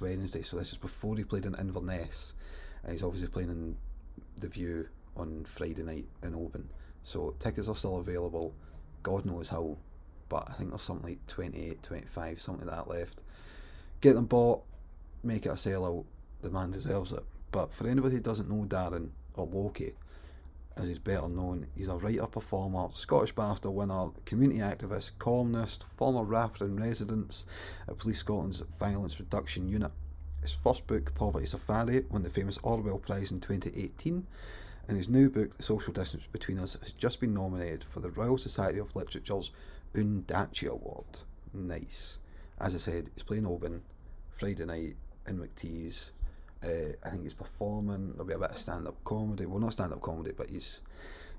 Wednesday, so this is before he played in Inverness, and he's obviously playing in the View on Friday night in Oban. So tickets are still available. God knows how, but I think there's something like 28, 25, something like that left. Get them bought, make it a sellout. The man deserves it. But for anybody who doesn't know Darren or Loki, as he's better known, he's a writer, performer, Scottish BAFTA winner, community activist, columnist, former rapper in residence at Police Scotland's Violence Reduction Unit. His first book, Poverty Safari, won the famous Orwell Prize in 2018, and his new book, The Social Distance Between Us, has just been nominated for the Royal Society of Literature's Ondaatje Award. Nice. As I said, he's playing Oban Friday night in McTee's. Uh, I think he's performing. There'll be a bit of stand-up comedy. Well, not stand-up comedy, but he's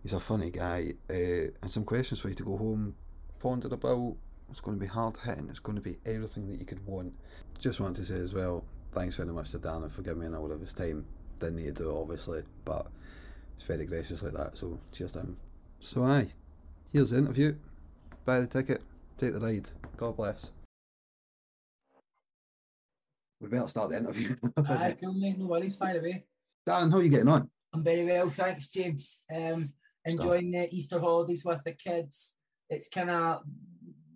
he's a funny guy. Uh, and some questions for you to go home, ponder about. It's going to be hard hitting. It's going to be everything that you could want. Just want to say as well, thanks very much to Dan for giving me an hour of his time. Didn't need to do it, obviously, but it's very gracious like that. So cheers to him. So aye, here's the interview. Buy the ticket, take the ride. God bless. We better start the interview. Aye, cool, mate. No worries. Fire away. Dan, how are you getting on? I'm very well, thanks, James. Um, enjoying the Easter holidays with the kids. It's kind of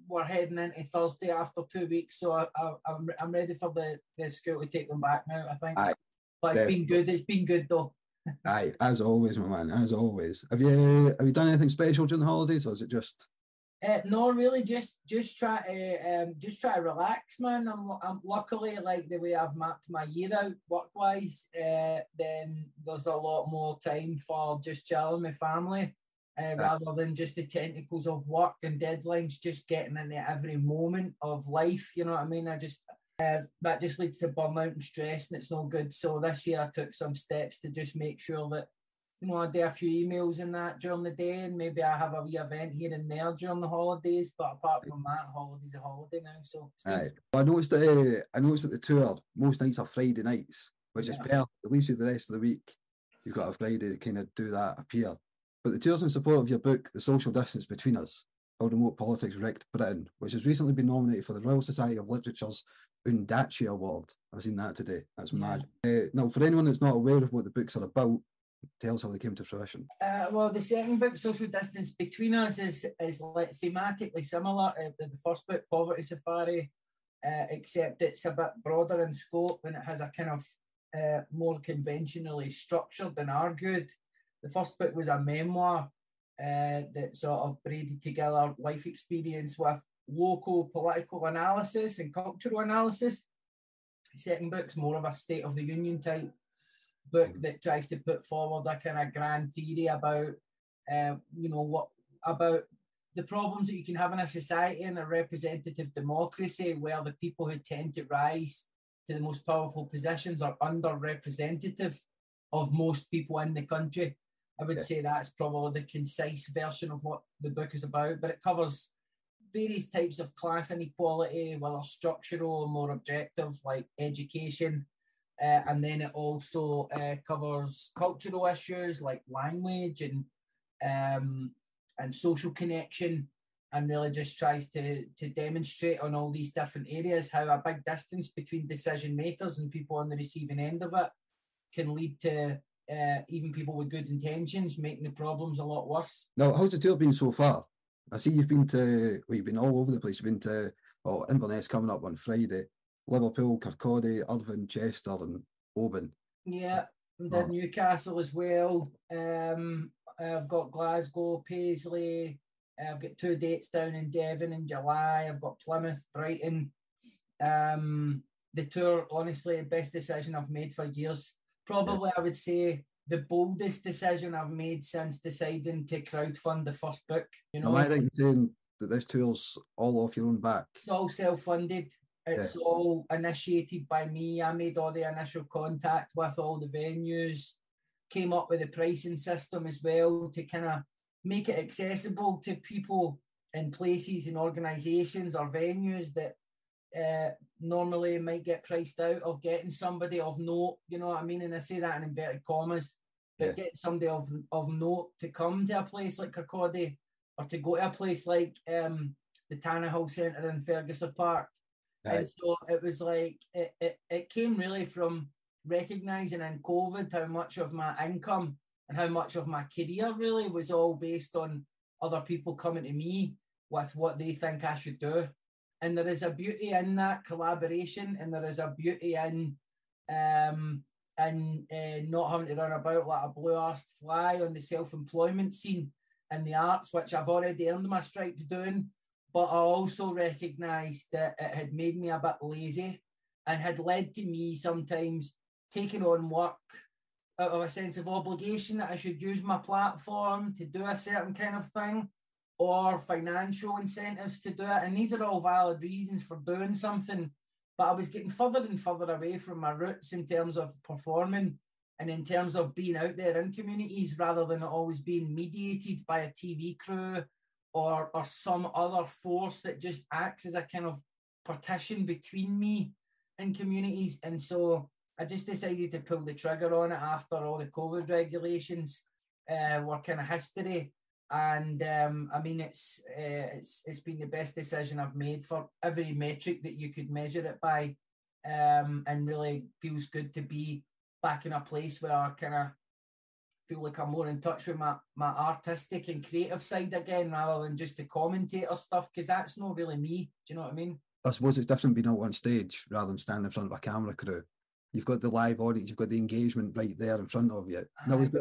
we're heading into Thursday after two weeks, so I, I, I'm I'm ready for the, the school to take them back now. I think. Aye, but it's been good. It's been good though. Aye, as always, my man. As always. Have you have you done anything special during the holidays, or is it just? Uh, no, really, just just try to um, just try to relax, man. I'm, I'm luckily like the way I've mapped my year out work wise. Uh, then there's a lot more time for just chilling with family, uh, rather than just the tentacles of work and deadlines. Just getting into every moment of life. You know what I mean? I just uh, that just leads to burnout and stress, and it's no good. So this year I took some steps to just make sure that you know, I do a few emails and that during the day, and maybe I have a wee event here and there during the holidays. But apart from that, holidays a holiday now, so. Aye. Well, I noticed that uh, I noticed that the tour most nights are Friday nights, which is Yeah. perfect. It leaves you the rest of the week. You've got a Friday to kind of do that appear. But the tour's in support of your book, The Social Distance Between Us, How Remote Politics Wrecked Britain, which has recently been nominated for the Royal Society of Literature's Ondaatje Award. I've seen that today. That's Yeah. mad. Uh, now, for anyone that's not aware of what the books are about, tell us how they came to fruition. Uh, well, the second book, Social Distance Between Us, is is like thematically similar uh, to the first book, Poverty Safari, uh, except it's a bit broader in scope and it has a kind of uh, more conventionally structured and argued. The first book was a memoir uh, that sort of braided together life experience with local political analysis and cultural analysis. The second book's more of a State of the Union type book that tries to put forward a kind of grand theory about, uh, you know, what about the problems that you can have in a society and a representative democracy where the people who tend to rise to the most powerful positions are underrepresentative of most people in the country. I would Yeah. say that's probably the concise version of what the book is about, but it covers various types of class inequality, whether structural or more objective, like education, uh, and then it also uh, covers cultural issues like language and um, and social connection, and really just tries to to demonstrate on all these different areas how a big distance between decision makers and people on the receiving end of it can lead to uh, even people with good intentions making the problems a lot worse. Now, how's the tour been so far? I see you've been to, well, you've been all over the place. You've been to, well, Inverness coming up on Friday, Liverpool, Kirkcaldy, Irvine, Chester, and Oban. Yeah, did Oh. Newcastle as well. Um, I've got Glasgow, Paisley. I've got two dates down in Devon in July. I've got Plymouth, Brighton. Um, the tour, honestly, the best decision I've made for years. Probably, I would say the boldest decision I've made since deciding to crowdfund the first book. You know, Am I right in saying that this tour's all off your own back? it's all self-funded. It's all initiated by me. I made all the initial contact with all the venues, came up with a pricing system as well to kind of make it accessible to people in places and organizations or venues that uh, normally might get priced out of getting somebody of note, you know what I mean? And I say that in inverted commas, but Yeah. get somebody of, of note to come to a place like Kirkcaldy or to go to a place like um, the Tannahill Centre in Ferguslie Park Right. And so it was like it, it, it came really from recognizing in COVID how much of my income and how much of my career really was all based on other people coming to me with what they think I should do. And there is a beauty in that collaboration, and there is a beauty in um in uh, not having to run about like a blue-arsed fly on the self-employment scene in the arts, which I've already earned my stripes doing. But I also recognised that it had made me a bit lazy and had led to me sometimes taking on work out of a sense of obligation that I should use my platform to do a certain kind of thing or financial incentives to do it. And these are all valid reasons for doing something. But I was getting further and further away from my roots in terms of performing and in terms of being out there in communities rather than always being mediated by a TV crew or, or some other force that just acts as a kind of partition between me and communities. And so I just decided to pull the trigger on it after all the COVID regulations uh, were kind of history. And um, I mean, it's uh, it's it's been the best decision I've made for every metric that you could measure it by, um, and really feels good to be back in a place where I kind of feel like I'm more in touch with my, my artistic and creative side again rather than just the commentator stuff because that's not really me. Do you know what I mean? I suppose it's different being out on stage rather than standing in front of a camera crew. You've got the live audience, you've got the engagement right there in front of you. No, but,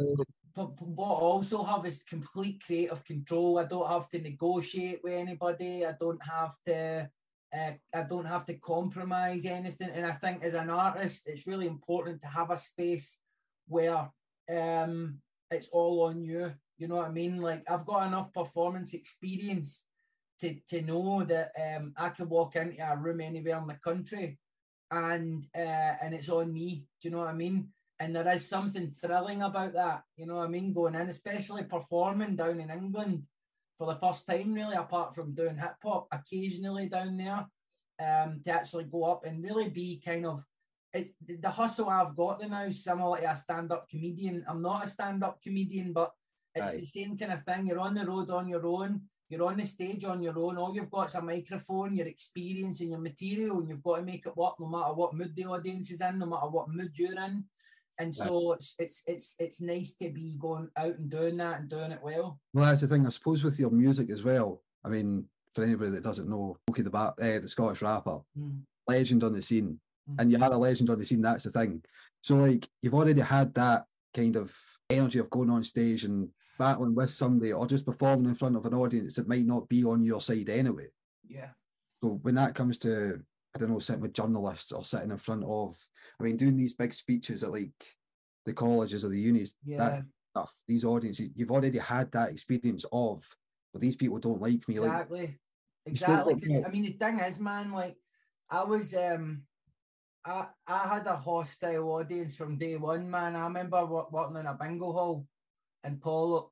but, but what I also have is complete creative control. I don't have to negotiate with anybody. I don't have to uh, I don't have to compromise anything. And I think as an artist, it's really important to have a space where um, it's all on you. You know what I mean? Like I've got enough performance experience to, to know that um, I can walk into a room anywhere in the country and uh, and it's on me. Do you know what I mean? And there is something thrilling about that. You know what I mean? Going in, especially performing down in England for the first time, really, apart from doing hip hop occasionally down there, um, to actually go up and really be kind of it's the hustle I've got now, similar to a stand-up comedian. I'm not a stand-up comedian, but it's the same kind of thing. You're on the road on your own, you're on the stage on your own. All you've got is a microphone, your experience and your material, and you've got to make it work no matter what mood the audience is in, no matter what mood you're in. And so right. it's it's it's it's nice to be going out and doing that and doing it well. Well, that's the thing. I suppose with your music as well. I mean, for anybody that doesn't know, Smokey the Bat, uh, the Scottish rapper, mm. legend on the scene, mm. and you are a legend on the scene. That's the thing. So like you've already had that kind of energy of going on stage and battling with somebody, or just performing in front of an audience that might not be on your side anyway. Yeah. So when that comes to I don't know, sitting with journalists or sitting in front of, I mean, doing these big speeches at like the colleges or the unis, yeah. that stuff, these audiences, you've already had that experience of, well, these people don't like me. Exactly. Like, exactly. Because, I mean, the thing is, man, like, I was, um, I, I had a hostile audience from day one, man. I remember working in a bingo hall in Pollok,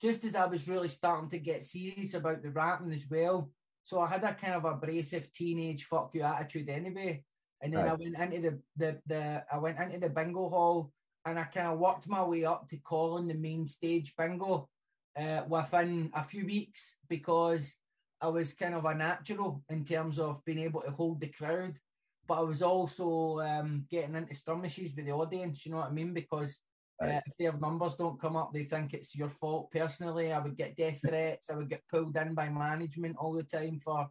just as I was really starting to get serious about the rapping as well. So I had a kind of abrasive teenage fuck you attitude anyway. And then right. I went into the, the the I went into the bingo hall and I kind of worked my way up to calling the main stage bingo uh, within a few weeks because I was kind of a natural in terms of being able to hold the crowd. But I was also um, getting into skirmishes with the audience, you know what I mean? Because uh, if their numbers don't come up, they think it's your fault. Personally, I would get death threats. I would get pulled in by management all the time for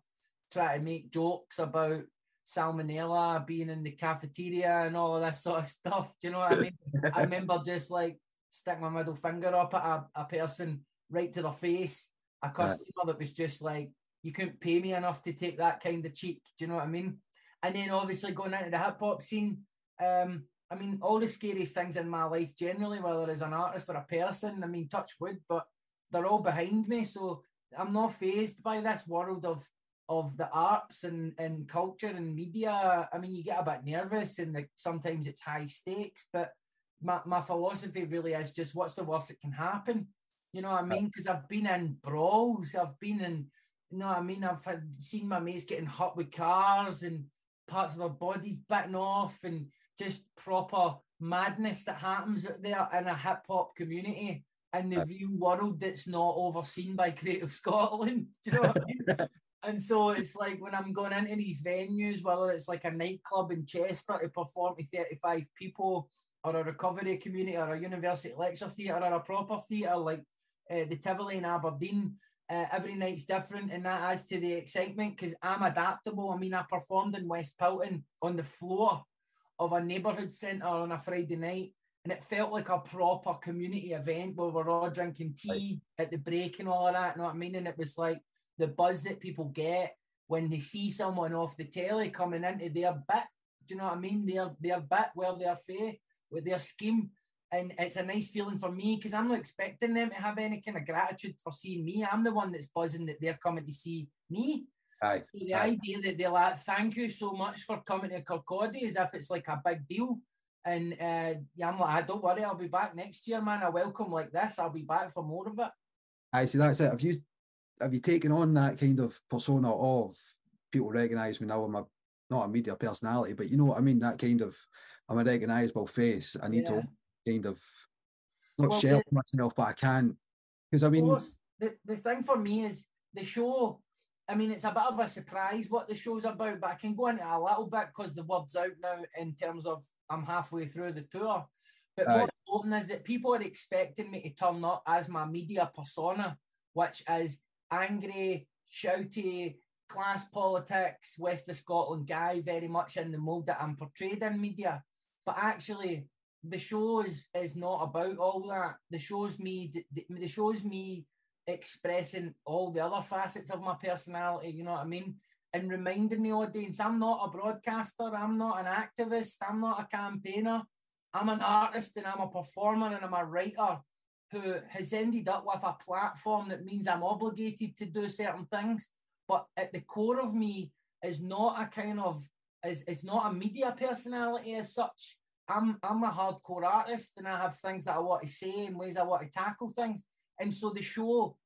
trying to make jokes about salmonella being in the cafeteria and all that sort of stuff. Do you know what I mean? I remember just like stick my middle finger up at a, a person right to their face, a customer that was just like, you couldn't pay me enough to take that kind of cheek. Do you know what I mean? And then obviously going into the hip hop scene, um, I mean, all the scariest things in my life, generally, whether as an artist or a person, I mean, touch wood, but they're all behind me. So I'm not phased by this world of of the arts and, and culture and media. I mean, you get a bit nervous and the, sometimes it's high stakes, but my, my philosophy really is just what's the worst that can happen? You know what I mean? Because I've been in brawls, I've been in, you know what I mean? I've had, seen my mates getting hurt with cars and parts of their bodies bitten off and just proper madness that happens out there in a hip hop community in the real world that's not overseen by Creative Scotland. Do you know what I mean? And so it's like when I'm going into these venues, whether it's like a nightclub in Chester to perform to 35 people, or a recovery community, or a university lecture theatre, or a proper theatre like uh, the Tivoli in Aberdeen, uh, every night's different, and that adds to the excitement because I'm adaptable. I mean, I performed in West Pilton on the floor of a neighbourhood centre on a Friday night, and it felt like a proper community event where we're all drinking tea at the break and all of that. You know what I mean? And it was like the buzz that people get when they see someone off the telly coming into their bit. Do you know what I mean? Their their bit where they're fair with their scheme and it's a nice feeling for me because I'm not expecting them to have any kind of gratitude for seeing me. I'm the one that's buzzing that they're coming to see me. Aye. So the Aye. idea that they're like, thank you so much for coming to Kirkcaldy as if it's like a big deal. And uh, yeah, I'm like, I don't worry, I'll be back next year, man. I welcome like this. I'll be back for more of it. I see that's it. Have you have you taken on that kind of persona of people recognise me now I'm a not a media personality, but you know what I mean? That kind of I'm a recognisable face. I need Yeah. to kind of not Well, shelter myself, but I can't because I mean course, the, the thing for me is the show. I mean, it's a bit of a surprise what the show's about, but I can go into a little bit because the word's out now in terms of I'm halfway through the tour. But Aye. what's open is that people are expecting me to turn up as my media persona, which is angry, shouty, class politics, West of Scotland guy, very much in the mold that I'm portrayed in media. But actually, the show is, is not about all that. The show's me the, the show's me expressing all the other facets of my personality, you know what I mean? And reminding the audience I'm not a broadcaster, I'm not an activist, I'm not a campaigner, I'm an artist and I'm a performer and I'm a writer who has ended up with a platform that means I'm obligated to do certain things. But at the core of me is not a kind of is, is not a media personality as such. I'm I'm a hardcore artist and I have things that I want to say and ways I want to tackle things. And so the show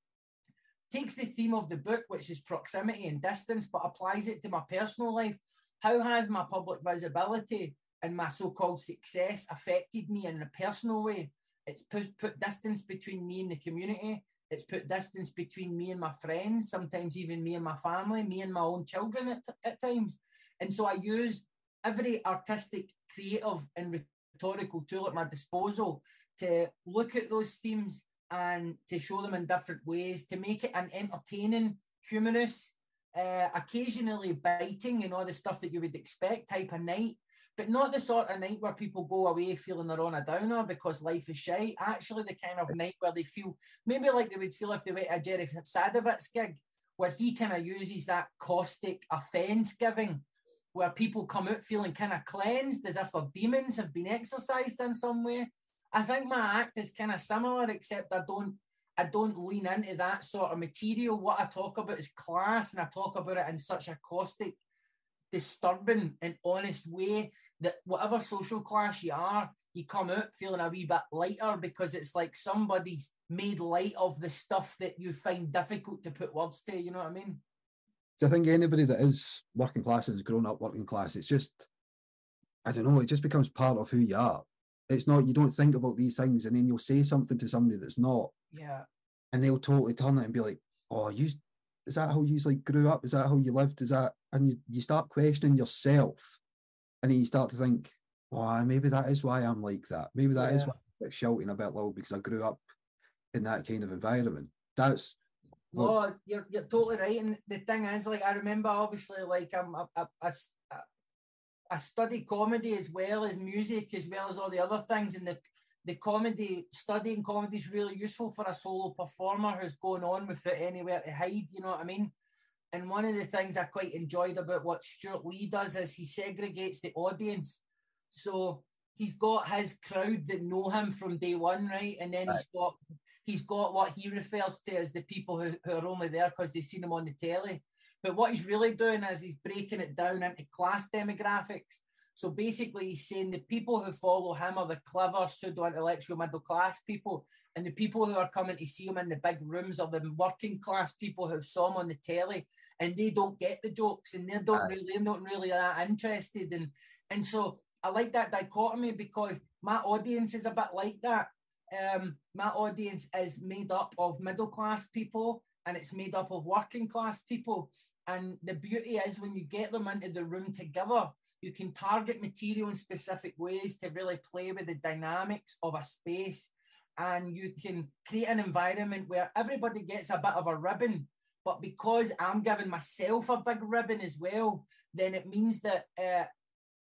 takes the theme of the book, which is proximity and distance, but applies it to my personal life. How has my public visibility and my so-called success affected me in a personal way? It's put, put distance between me and the community. It's put distance between me and my friends, sometimes even me and my family, me and my own children at, at times. And so I use every artistic, creative, and rhetorical tool at my disposal to look at those themes and to show them in different ways, to make it an entertaining, humorous, uh, occasionally biting and all the stuff that you would expect type of night, but not the sort of night where people go away feeling they're on a downer because life is shite. Actually, the kind of night where they feel maybe like they would feel if they went to a Jerry Sadowitz gig, where he kind of uses that caustic offence giving, where people come out feeling kind of cleansed as if their demons have been exorcised in some way. I think my act is kind of similar, except I don't I don't lean into that sort of material. What I talk about is class, and I talk about it in such a caustic, disturbing, and honest way that whatever social class you are, you come out feeling a wee bit lighter because it's like somebody's made light of the stuff that you find difficult to put words to. You know what I mean? So I think anybody that is working class and has grown up working class, it's just, I don't know, it just becomes part of who you are. It's not, you don't think about these things and then you'll say something to somebody that's not, Yeah. and they'll totally turn it and be like, oh, you, is that how you like grew up? Is that how you lived? Is that, and you, you start questioning yourself and then you start to think, oh, maybe that is why I'm like that. Maybe that is Yeah. why I'm shouting a bit loud because I grew up in that kind of environment. That's, No, oh, you're you're totally right. And the thing is, like, I remember obviously, like, I'm I, I, I, s- I- I study comedy as well as music, as well as all the other things. And the the comedy studying comedy is really useful for a solo performer who's going on without anywhere to hide. You know what I mean? And one of the things I quite enjoyed about what Stewart Lee does is he segregates the audience. So he's got his crowd that know him from day one, right? And then he's got he's got what he refers to as the people who, who are only there because they've seen him on the telly. But what he's really doing is he's breaking it down into class demographics. So basically, he's saying the people who follow him are the clever, pseudo intellectual middle class people, and the people who are coming to see him in the big rooms are the working class people who saw him on the telly, and they don't get the jokes, and they don't really, they're not really that interested. And and so I like that dichotomy because my audience is a bit like that. Um, my audience is made up of middle class people and it's made up of working class people. And the beauty is when you get them into the room together, you can target material in specific ways to really play with the dynamics of a space. And you can create an environment where everybody gets a bit of a ribbon. But because I'm giving myself a big ribbon as well, then it means that uh,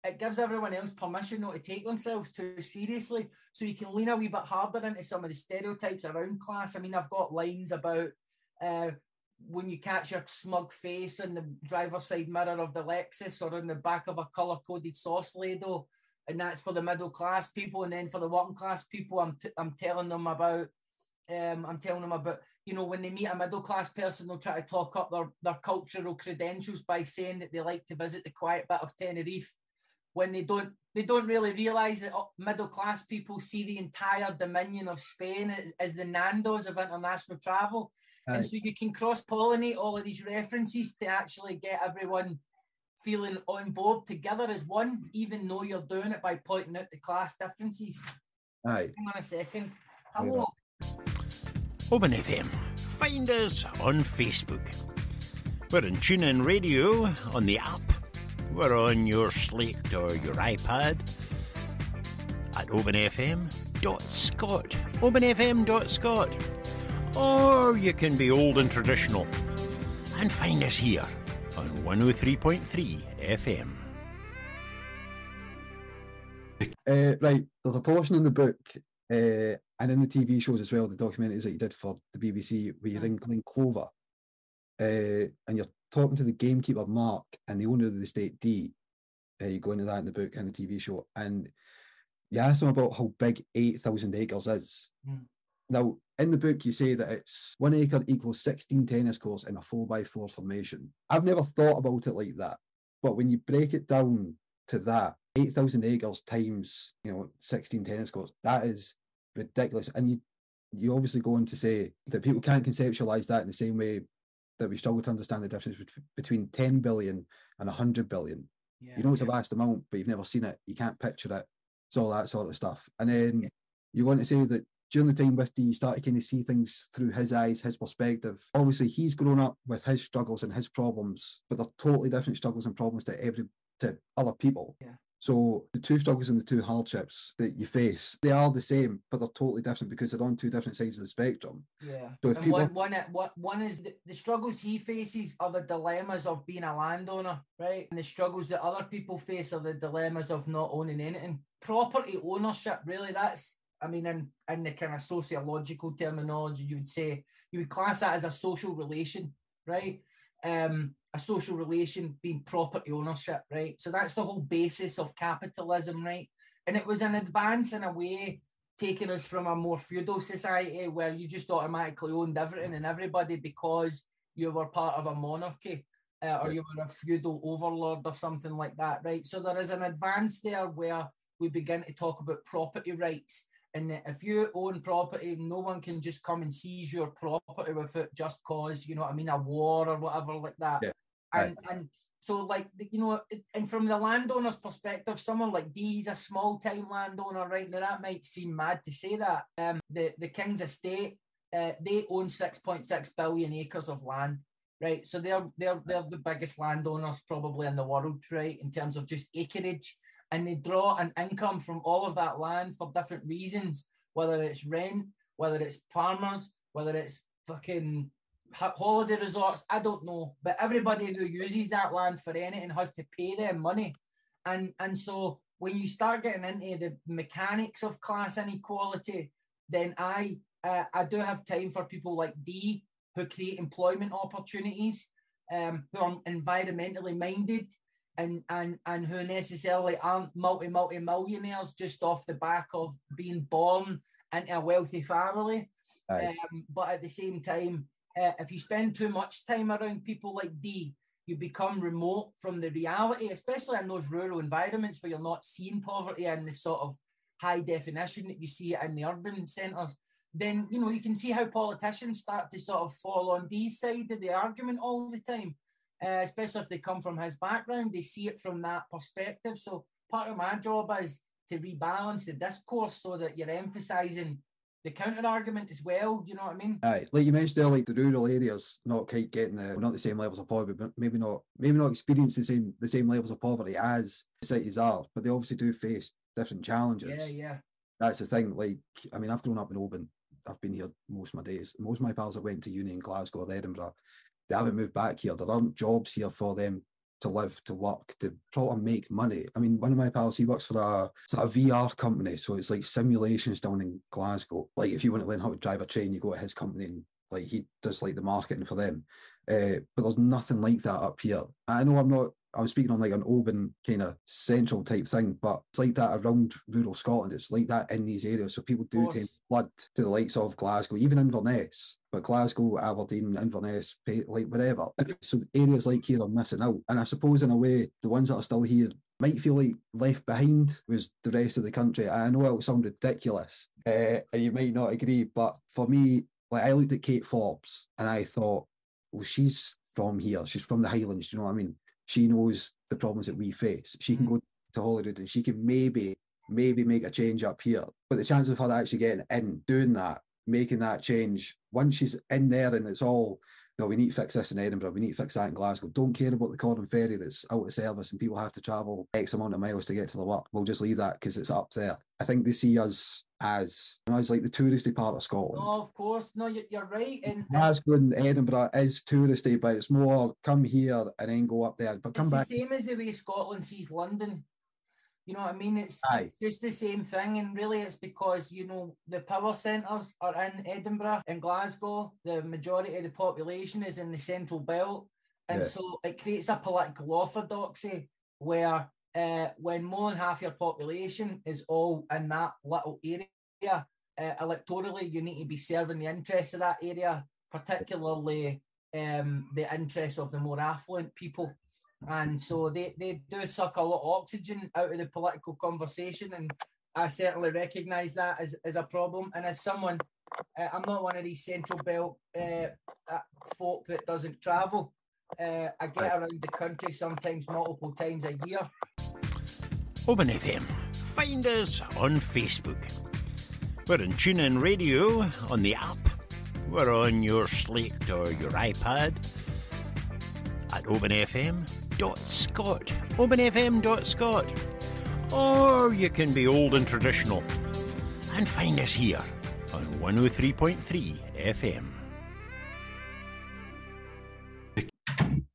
it gives everyone else permission not to take themselves too seriously. So you can lean a wee bit harder into some of the stereotypes around class. I mean, I've got lines about uh, when you catch your smug face in the driver's side mirror of the Lexus or in the back of a colour coded sauce ladle, and that's for the middle class people. And then for the working class people, I'm, t- I'm telling them about. Um, I'm telling them about, you know, when they meet a middle class person, they'll try to talk up their, their cultural credentials by saying that they like to visit the quiet bit of Tenerife when they don't they don't really realize that oh, middle class people see the entire dominion of Spain as, as the Nando's of international travel. Right. And so you can cross pollinate all of these references to actually get everyone feeling on board together as one, even though you're doing it by pointing out the class differences. Right. Hang on a second. Hello. Oban FM. Find us on Facebook. We're on TuneIn Radio on the app we're on your slate or your iPad at obanfm.scot. Obanfm.scot. Or you can be old and traditional and find us here on 103.3 FM. Uh, right, there's a portion in the book uh, and in the TV shows as well, the documentaries that you did for the BBC, where you're in Glen Clover uh, and you're talking to the gamekeeper Mark and the owner of the estate D. Uh, you go into that in the book and the TV show, and you ask them about how big eight thousand acres is. Mm. Now, in the book, you say that it's one acre equals 16 tennis courts in a four by four formation. I've never thought about it like that. But when you break it down to that, 8,000 acres times, you know, 16 tennis courts, that is ridiculous. And you, you obviously go on to say that people can't conceptualize that in the same way that we struggle to understand the difference between 10 billion and 100 billion. Yeah, you know it's yeah. a vast amount, but you've never seen it. You can't picture it. It's all that sort of stuff. And then yeah. you want to say that during the time with D, you start to kind of see things through his eyes, his perspective. Obviously, he's grown up with his struggles and his problems, but they're totally different struggles and problems to every to other people. Yeah. So the two struggles and the two hardships that you face, they are the same, but they're totally different because they're on two different sides of the spectrum. Yeah. So if and people... one, one, one is the, the struggles he faces are the dilemmas of being a landowner, right? And the struggles that other people face are the dilemmas of not owning anything. Property ownership, really, that's I mean, in, in the kind of sociological terminology, you would say you would class that as a social relation, right? Um, a social relation being property ownership, right? So that's the whole basis of capitalism, right? And it was an advance in a way, taking us from a more feudal society where you just automatically owned everything and everybody because you were part of a monarchy uh, or you were a feudal overlord or something like that, right? So there is an advance there where we begin to talk about property rights and if you own property, no one can just come and seize your property without just cause, you know what I mean, a war or whatever like that. Yeah. And right. and so like you know, and from the landowner's perspective, someone like D, he's a small time landowner, right? Now that might seem mad to say that. Um, the the King's Estate, uh, they own six point six billion acres of land, right? So they're they're they're the biggest landowners probably in the world, right? In terms of just acreage and they draw an income from all of that land for different reasons, whether it's rent, whether it's farmers, whether it's fucking holiday resorts, I don't know. But everybody who uses that land for anything has to pay them money. And and so when you start getting into the mechanics of class inequality, then I uh, I do have time for people like D who create employment opportunities, um, who are environmentally minded, and and and who necessarily aren't multi multi millionaires just off the back of being born into a wealthy family. Um, but at the same time, uh, if you spend too much time around people like D, you become remote from the reality, especially in those rural environments where you're not seeing poverty in the sort of high definition that you see in the urban centres. Then you know you can see how politicians start to sort of fall on D's side of the argument all the time uh, especially if they come from his background. They see it from that perspective. So part of my job is to rebalance the discourse so that you're emphasising the counter argument as well. You know what I mean? Aye, like you mentioned earlier, like the rural areas not quite getting the not the same levels of poverty, but maybe not maybe not experience the same the same levels of poverty as cities are, but they obviously do face different challenges. Yeah, yeah. That's the thing. Like, I mean, I've grown up in Oban. I've been here most of my days. Most of my pals have went to uni in Glasgow or Edinburgh. They haven't moved back here. There aren't jobs here for them to live, to work, to try and make money. I mean, one of my pals, he works for a sort of VR company, so it's like simulations down in Glasgow. Like if you want to learn how to drive a train, you go to his company and like he does like the marketing for them. Uh, but there's nothing like that up here. I know I'm not I was speaking on like an Oban kind of central type thing, but it's like that around rural Scotland. It's like that in these areas. So people do tend to flood to the likes of Glasgow, even Inverness, but Glasgow, Aberdeen, Inverness, like whatever. So areas like here are missing out. And I suppose in a way, the ones that are still here might feel like left behind was the rest of the country. I know it will sound ridiculous, uh, and you might not agree, but for me, like I looked at Kate Forbes and I thought, well, she's from here. She's from the Highlands. Do you know what I mean? She knows the problems that we face. She can mm. go to Holyrood and she can maybe, maybe make a change up here. But the chance of her actually getting in, doing that, making that change, once she's in there and it's all, no, we need to fix this in Edinburgh, we need to fix that in Glasgow. Don't care about the Corran Ferry that's out of service and people have to travel X amount of miles to get to the work. We'll just leave that because it's up there. I think they see us as you know, as like the touristy part of Scotland. No, of course, no, you're right. And Glasgow and Edinburgh is touristy, but it's more come here and then go up there. But come it's back. the same as the way Scotland sees London. You know what I mean? It's, it's, just the same thing, and really, it's because you know the power centres are in Edinburgh and Glasgow. The majority of the population is in the central belt, and yeah. so it creates a political orthodoxy where uh, when more than half your population is all in that little area, uh, electorally, you need to be serving the interests of that area, particularly um, the interests of the more affluent people. And so they, they do suck a lot of oxygen out of the political conversation. And I certainly recognise that as, as a problem. And as someone, uh, I'm not one of these central belt uh, uh folk that doesn't travel. Uh, I get around the country sometimes multiple times a year. Oban FM. Find us on Facebook. We're on TuneIn Radio on the app. We're on your Slate or your iPad at obanfm.scot. obanfm.scot. Or you can be old and traditional and find us here on 103.3 FM.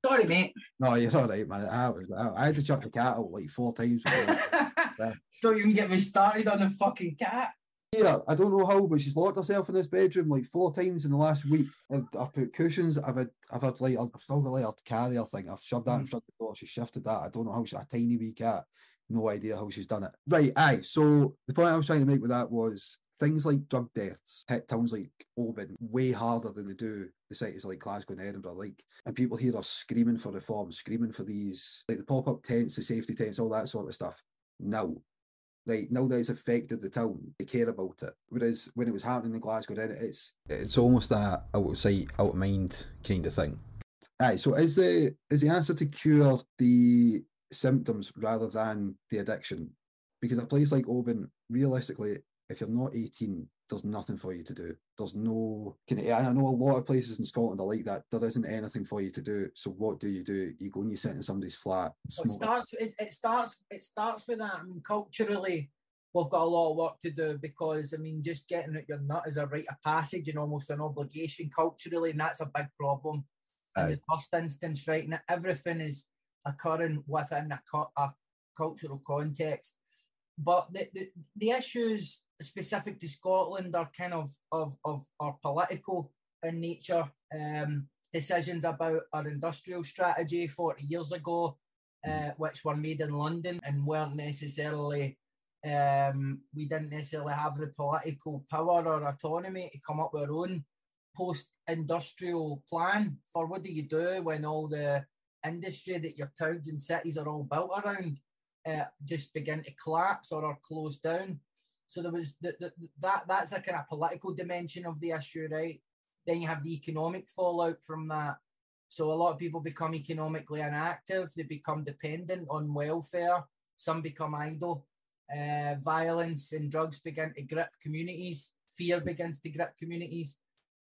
Sorry, mate. No, you're all right, man. I, was, I, had to chuck the cat out like four times. don't even get me started on the fucking cat. Yeah, I don't know how, but she's locked herself in this bedroom like four times in the last week. I've, I've put cushions. I've had, I've had like, I've still got like a carrier thing. I've shoved that mm. in front of the door. She shifted that. I don't know how she, a tiny wee cat. No idea how she's done it. Right, aye. So the point I was trying to make with that was things like drug deaths hit towns like Oban way harder than they do the cities like Glasgow and Edinburgh. Like, and people here are screaming for reform, screaming for these like the pop up tents, the safety tents, all that sort of stuff. Now, like now that it's affected the town, they care about it. Whereas when it was happening in Glasgow, then it's it's almost that out of sight, out of mind kind of thing. Aye, so is the is the answer to cure the symptoms rather than the addiction? Because a place like Oban, realistically, if you're not 18, there's nothing for you to do. There's no, can, I know a lot of places in Scotland are like that. There isn't anything for you to do. So what do you do? You go and you sit in somebody's flat. It starts. It, it starts. It starts with that. I mean, culturally, we've got a lot of work to do because I mean, just getting out your nut is a rite of passage and almost an obligation culturally, and that's a big problem. In the first instance, right, and everything is occurring within a, a cultural context but the, the, the issues specific to Scotland are kind of of, of are political in nature. Um, decisions about our industrial strategy 40 years ago, uh, which were made in London and weren't necessarily um, we didn't necessarily have the political power or autonomy to come up with our own post-industrial plan for what do you do when all the industry that your towns and cities are all built around uh, just begin to collapse or are closed down. So there was the, the, that that's a kind of political dimension of the issue, right? Then you have the economic fallout from that. So a lot of people become economically inactive. They become dependent on welfare. Some become idle. Uh, violence and drugs begin to grip communities fear begins to grip communities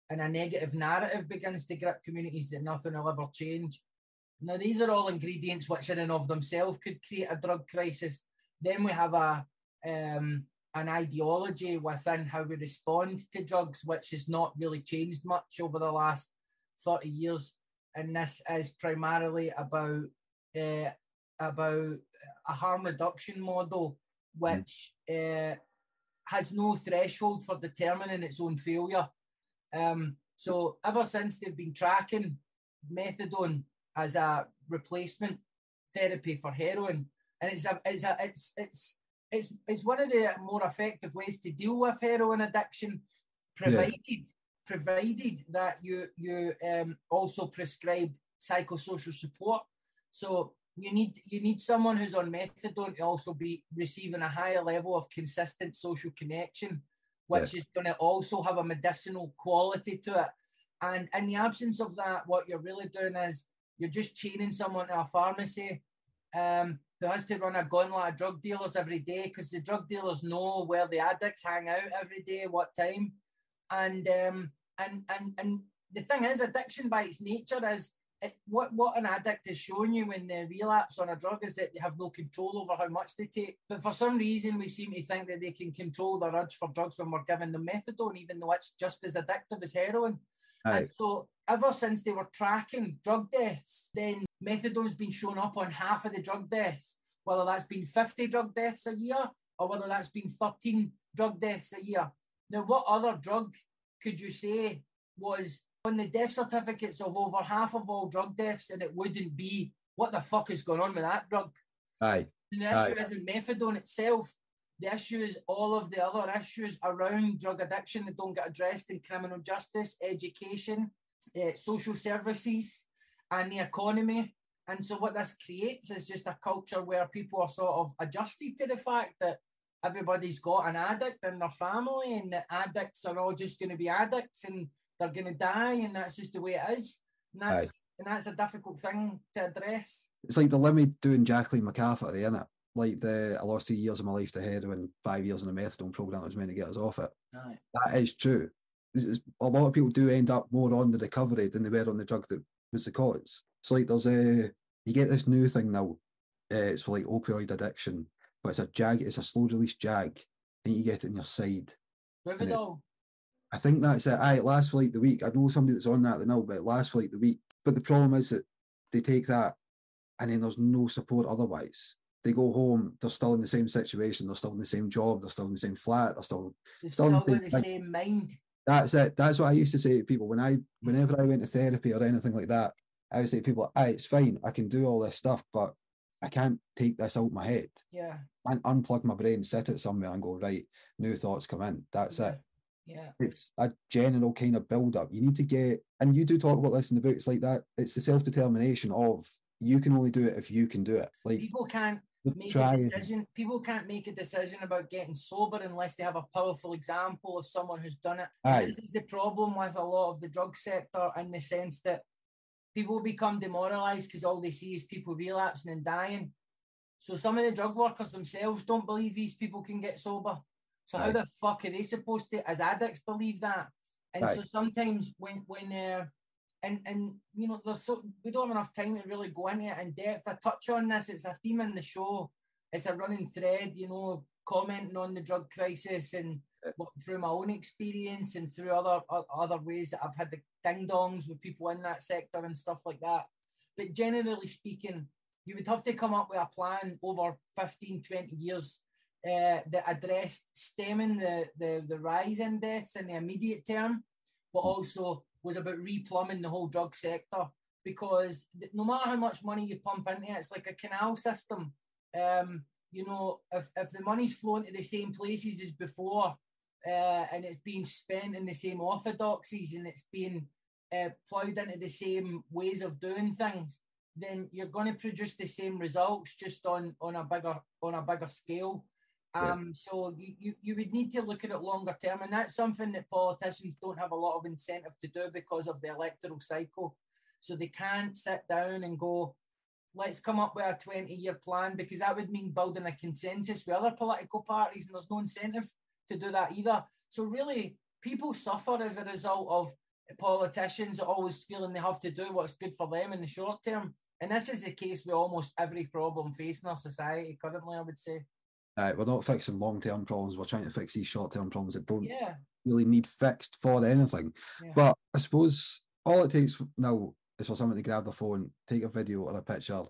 and a negative narrative begins to grip communities that nothing will ever change. Now, these are all ingredients which, in and of themselves, could create a drug crisis. Then we have a um, an ideology within how we respond to drugs, which has not really changed much over the last 30 years. And this is primarily about uh, about a harm reduction model, which uh, has no threshold for determining its own failure. Um, so ever since they've been tracking methadone as a replacement therapy for heroin, and it's a, it's a, it's it's it's it's one of the more effective ways to deal with heroin addiction, provided yeah. provided that you you um, also prescribe psychosocial support. So you need you need someone who's on methadone to also be receiving a higher level of consistent social connection, which is going to also have a medicinal quality to it. And in the absence of that, what you're really doing is you're just chaining someone to a pharmacy um, who has to run a gauntlet of drug dealers every day because the drug dealers know where the addicts hang out every day, what time, and um, and and and the thing is, addiction by its nature is it, what what an addict is showing you when they relapse on a drug is that they have no control over how much they take. But for some reason, we seem to think that they can control the urge for drugs when we're giving them methadone, even though it's just as addictive as heroin. Right. And so, ever since they were tracking drug deaths, then methadone's been shown up on half of the drug deaths, whether that's been 50 drug deaths a year or whether that's been 13 drug deaths a year. Now, what other drug could you say was on the death certificates of over half of all drug deaths, and it wouldn't be what the fuck is going on with that drug? Aye. And the issue Aye. isn't methadone itself. The issue is all of the other issues around drug addiction that don't get addressed in criminal justice, education, uh, social services, and the economy. And so, what this creates is just a culture where people are sort of adjusted to the fact that everybody's got an addict in their family, and that addicts are all just going to be addicts, and they're going to die, and that's just the way it is. And that's Aye. and that's a difficult thing to address. It's like the Limmy doing Jacqueline McCafferty, eh, isn't it? Like the I lost two years of my life to heroin, five years in a methadone program was meant to get us off it. Aye. That is true. A lot of people do end up more on the recovery than they were on the drug that was the cause. It's like there's a you get this new thing now. Uh, it's for like opioid addiction, but it's a jag. It's a slow release jag, and you get it in your side. Buvidal. I think that's it. Aye, it lasts for like the week. I know somebody that's on that now, but it lasts for like the week. But the problem is that they take that and then there's no support otherwise. They go home, they're still in the same situation, they're still in the same job, they're still in the same flat, they're still they're still, still got the same, same mind. That's it. That's what I used to say to people when I whenever I went to therapy or anything like that, I would say to people, Aye, it's fine, I can do all this stuff, but I can't take this out my head. Yeah. I unplug my brain, set it somewhere and go, right, new thoughts come in. That's yeah. it. Yeah. It's a general kind of build up. You need to get, and you do talk about this in the book. It's like that. It's the self determination of you can only do it if you can do it. Like people can't make a decision. People can't make a decision about getting sober unless they have a powerful example of someone who's done it. This is the problem with a lot of the drug sector in the sense that people become demoralized because all they see is people relapsing and dying. So some of the drug workers themselves don't believe these people can get sober. So how the fuck are they supposed to, as addicts, believe that? And so sometimes when when uh, and and you know there's so we don't have enough time to really go into it in depth. I touch on this. It's a theme in the show. It's a running thread. You know, commenting on the drug crisis and through my own experience and through other other ways that I've had the ding dongs with people in that sector and stuff like that. But generally speaking, you would have to come up with a plan over 15, 20 years uh, that addressed stemming the, the, the rise in deaths in the immediate term, but also was about replumbing the whole drug sector because no matter how much money you pump into it, it's like a canal system. Um, you know, if, if the money's flowing to the same places as before uh, and it's being spent in the same orthodoxies and it's being uh, ploughed into the same ways of doing things, then you're going to produce the same results just on, on a bigger on a bigger scale. Um, So you, you, you would need to look at it longer term, and that's something that politicians don't have a lot of incentive to do because of the electoral cycle. So they can't sit down and go, let's come up with a 20 year plan, because that would mean building a consensus with other political parties, and there's no incentive to do that either. So really, people suffer as a result of politicians always feeling they have to do what's good for them in the short term. And this is the case with almost every problem facing our society currently, I would say. Uh, we're not fixing long term problems, we're trying to fix these short term problems that don't yeah. really need fixed for anything. Yeah. But I suppose all it takes now is for someone to grab their phone, take a video or a picture,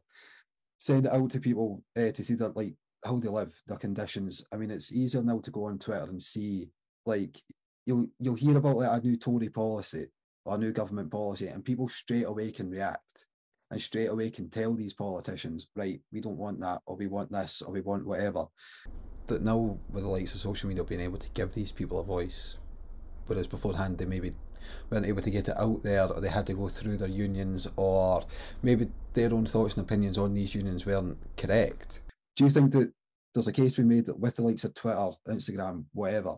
send it out to people uh, to see that like how they live, their conditions. I mean, it's easier now to go on Twitter and see like you'll you'll hear about like a new Tory policy or a new government policy, and people straight away can react and straight away can tell these politicians, right, we don't want that, or we want this, or we want whatever. That now with the likes of social media being able to give these people a voice, whereas beforehand they maybe weren't able to get it out there, or they had to go through their unions, or maybe their own thoughts and opinions on these unions weren't correct. Do you think that there's a case be made that with the likes of Twitter, Instagram, whatever,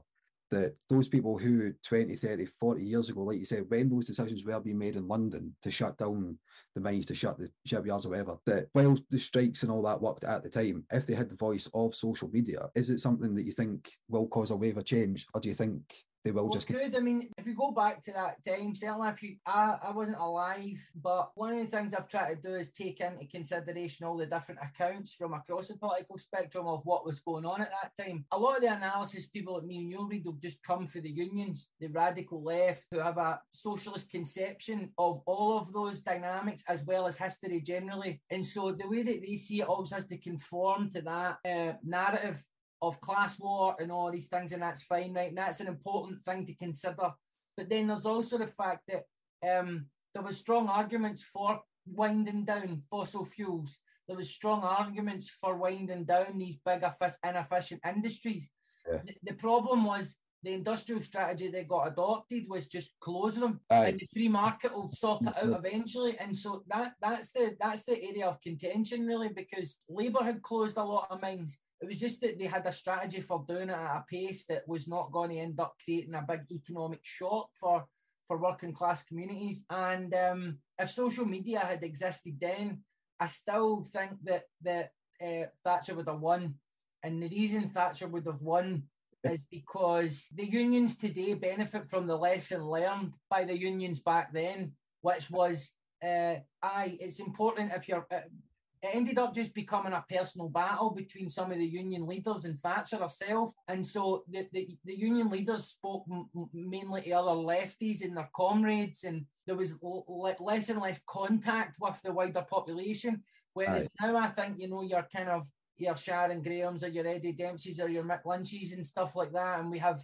that those people who 20, 30, 40 years ago, like you said, when those decisions were being made in London to shut down the mines, to shut the shipyards or whatever, that while the strikes and all that worked at the time, if they had the voice of social media, is it something that you think will cause a wave of change? Or do you think they will well, just could I mean if you go back to that time, certainly if you I, I wasn't alive, but one of the things I've tried to do is take into consideration all the different accounts from across the political spectrum of what was going on at that time. A lot of the analysis people like me and you read will just come for the unions, the radical left, who have a socialist conception of all of those dynamics as well as history generally. And so the way that they see it always has to conform to that uh, narrative of class war and all these things, and that's fine, right? And that's an important thing to consider. But then there's also the fact that um, there was strong arguments for winding down fossil fuels. There was strong arguments for winding down these big inefficient industries. Yeah. The, the problem was the industrial strategy that got adopted was just close them Aye. and the free market will sort it out eventually and so that that's the that's the area of contention really because labor had closed a lot of mines it was just that they had a strategy for doing it at a pace that was not going to end up creating a big economic shock for for working class communities. And um, if social media had existed then, I still think that that uh, Thatcher would have won. And the reason Thatcher would have won is because the unions today benefit from the lesson learned by the unions back then, which was, uh, aye, it's important if you're uh, it ended up just becoming a personal battle between some of the union leaders and Thatcher herself. And so the, the, the union leaders spoke m- mainly to other lefties and their comrades, and there was l- less and less contact with the wider population. Whereas now I think, you know, you're kind of your Sharon Grahams or your Eddie Dempsey's or your Mick Lynch's and stuff like that. And we have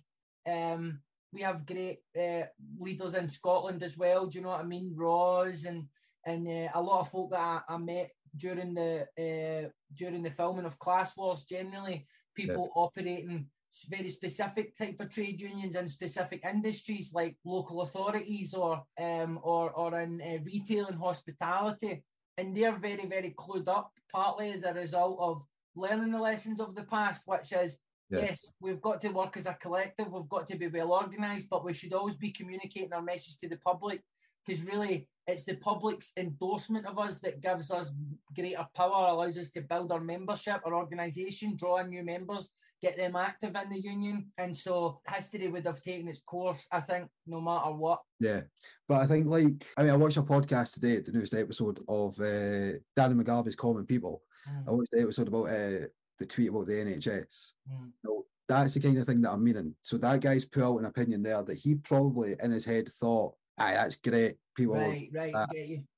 um we have great uh, leaders in Scotland as well. Do you know what I mean? Ros and and uh, a lot of folk that I, I met during the uh, during the filming of Class Wars. Generally, people yeah. operating very specific type of trade unions in specific industries like local authorities or um, or or in uh, retail and hospitality, and they're very very clued up partly as a result of learning the lessons of the past, which is Yes. yes. we've got to work as a collective. We've got to be well organised, but we should always be communicating our message to the public because really it's the public's endorsement of us that gives us greater power, allows us to build our membership, our organisation, draw in new members, get them active in the union. And so history would have taken its course, I think, no matter what. Yeah. But I think, like, I mean, I watched a podcast today, the newest episode of uh, Danny McGarvey's Common People. Mm. I watched the episode about uh, the tweet about the NHS. Mm. So that's the kind of thing that I'm meaning. So that guy's put out an opinion there that he probably in his head thought aye, that's great. People, right, right, uh,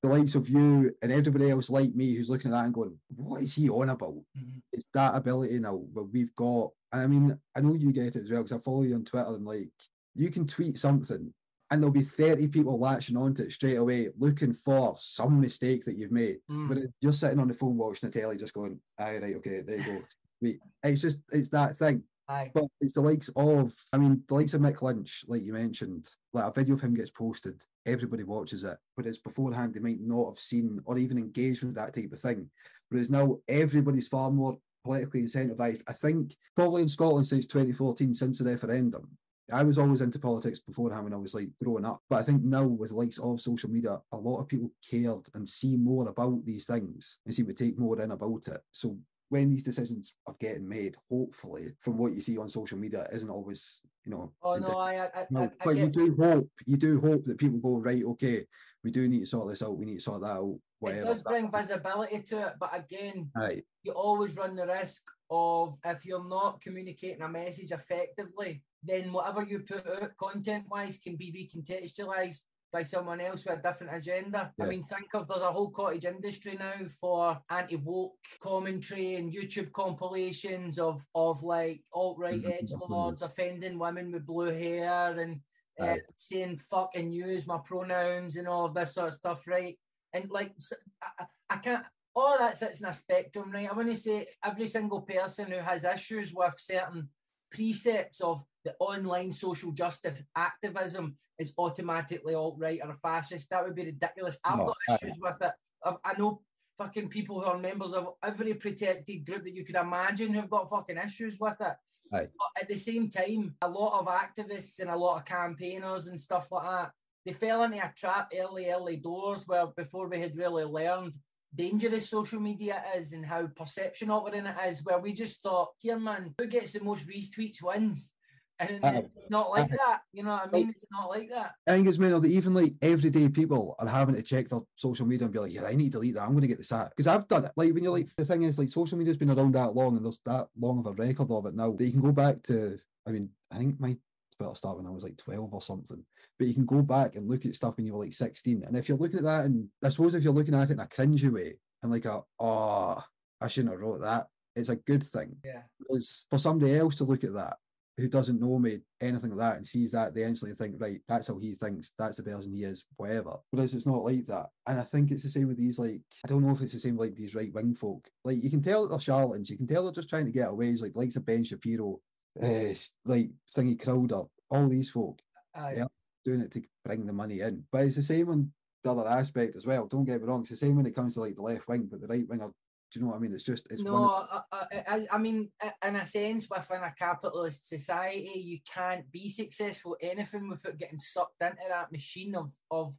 the likes of you and everybody else like me who's looking at that and going, what is he on about? Mm-hmm. It's that ability now where we've got, and I mean, I know you get it as well because I follow you on Twitter and like, you can tweet something and there'll be 30 people latching onto it straight away looking for some mistake that you've made. Mm. But you're sitting on the phone watching the telly just going, aye, right, okay, there you go. It's just, it's that thing. Aye. But it's the likes of, I mean, the likes of Mick Lynch, like you mentioned, like a video of him gets posted, everybody watches it. but it's beforehand, they might not have seen or even engaged with that type of thing. Whereas now, everybody's far more politically incentivized. I think probably in Scotland since 2014, since the referendum. I was always into politics beforehand when I was like growing up. But I think now with likes of social media, a lot of people cared and see more about these things and seem to take more in about it. So when these decisions are getting made, hopefully, from what you see on social media, it isn't always, you know. Oh no, I, I, no, I, I but you do hope, you do hope that people go right. Okay, we do need to sort this out. We need to sort that out. it Whatever. does bring visibility to it, but again, Aye, you always run the risk of if you're not communicating a message effectively, then whatever you put out content wise can be recontextualized by someone else with a different agenda. I mean, think of there's a whole cottage industry now for anti woke commentary and YouTube compilations of of like alt right Mhm, edge lords offending women with blue hair and uh, Aye. saying fuck and use my pronouns and all of this sort of stuff, right? And like, I can't. All that sits in a spectrum, right? I want to say every single person who has issues with certain precepts of the online social justice activism is automatically alt right or fascist. That would be ridiculous. I've No, got issues with it. I've, I know fucking people who are members of every protected group that you could imagine who've got fucking issues with it. But at the same time, a lot of activists and a lot of campaigners and stuff like that, they fell into a trap early, early doors where before we had really learned dangerous social media is and how perception of it in it is, where we just thought, here man, who gets the most retweets wins. And it's not like that. You know what I mean? It's not like that. I think it's mental that even like everyday people are having to check their social media and be like, yeah, I need to delete that. I'm going to get this out because I've done it. Like when you're like, the thing is, like social media's been around that long and there's that long of a record of it now that you can go back to. I mean, I think my Twitter started when I was like 12 or something, but you can go back and look at stuff when you were like 16. And if you're looking at that, and I suppose if you're looking at it in a cringy way and like a, oh, I shouldn't have wrote that, it's a good thing. Yeah. Because for somebody else to look at that who doesn't know me, anything like that, and sees that, they instantly think, right, that's how he thinks, that's the person he is, whatever. Whereas it's not like that. And I think it's the same with these, like, I don't know if it's the same like these right wing folk. Like, you can tell that they're charlatans, you can tell they're just trying to get away, like, likes of Ben Shapiro, uh, like, Thingy Crowder, all these folk Aye. Yeah. doing it to bring the money in. But it's the same on the other aspect as well. Don't get me wrong, it's the same when it comes to like the left wing, but the right wing are, do you know what I mean? It's just, it's one no, of- I, I, I, mean, in a sense, within a capitalist society, you can't be successful anything without getting sucked into that machine of of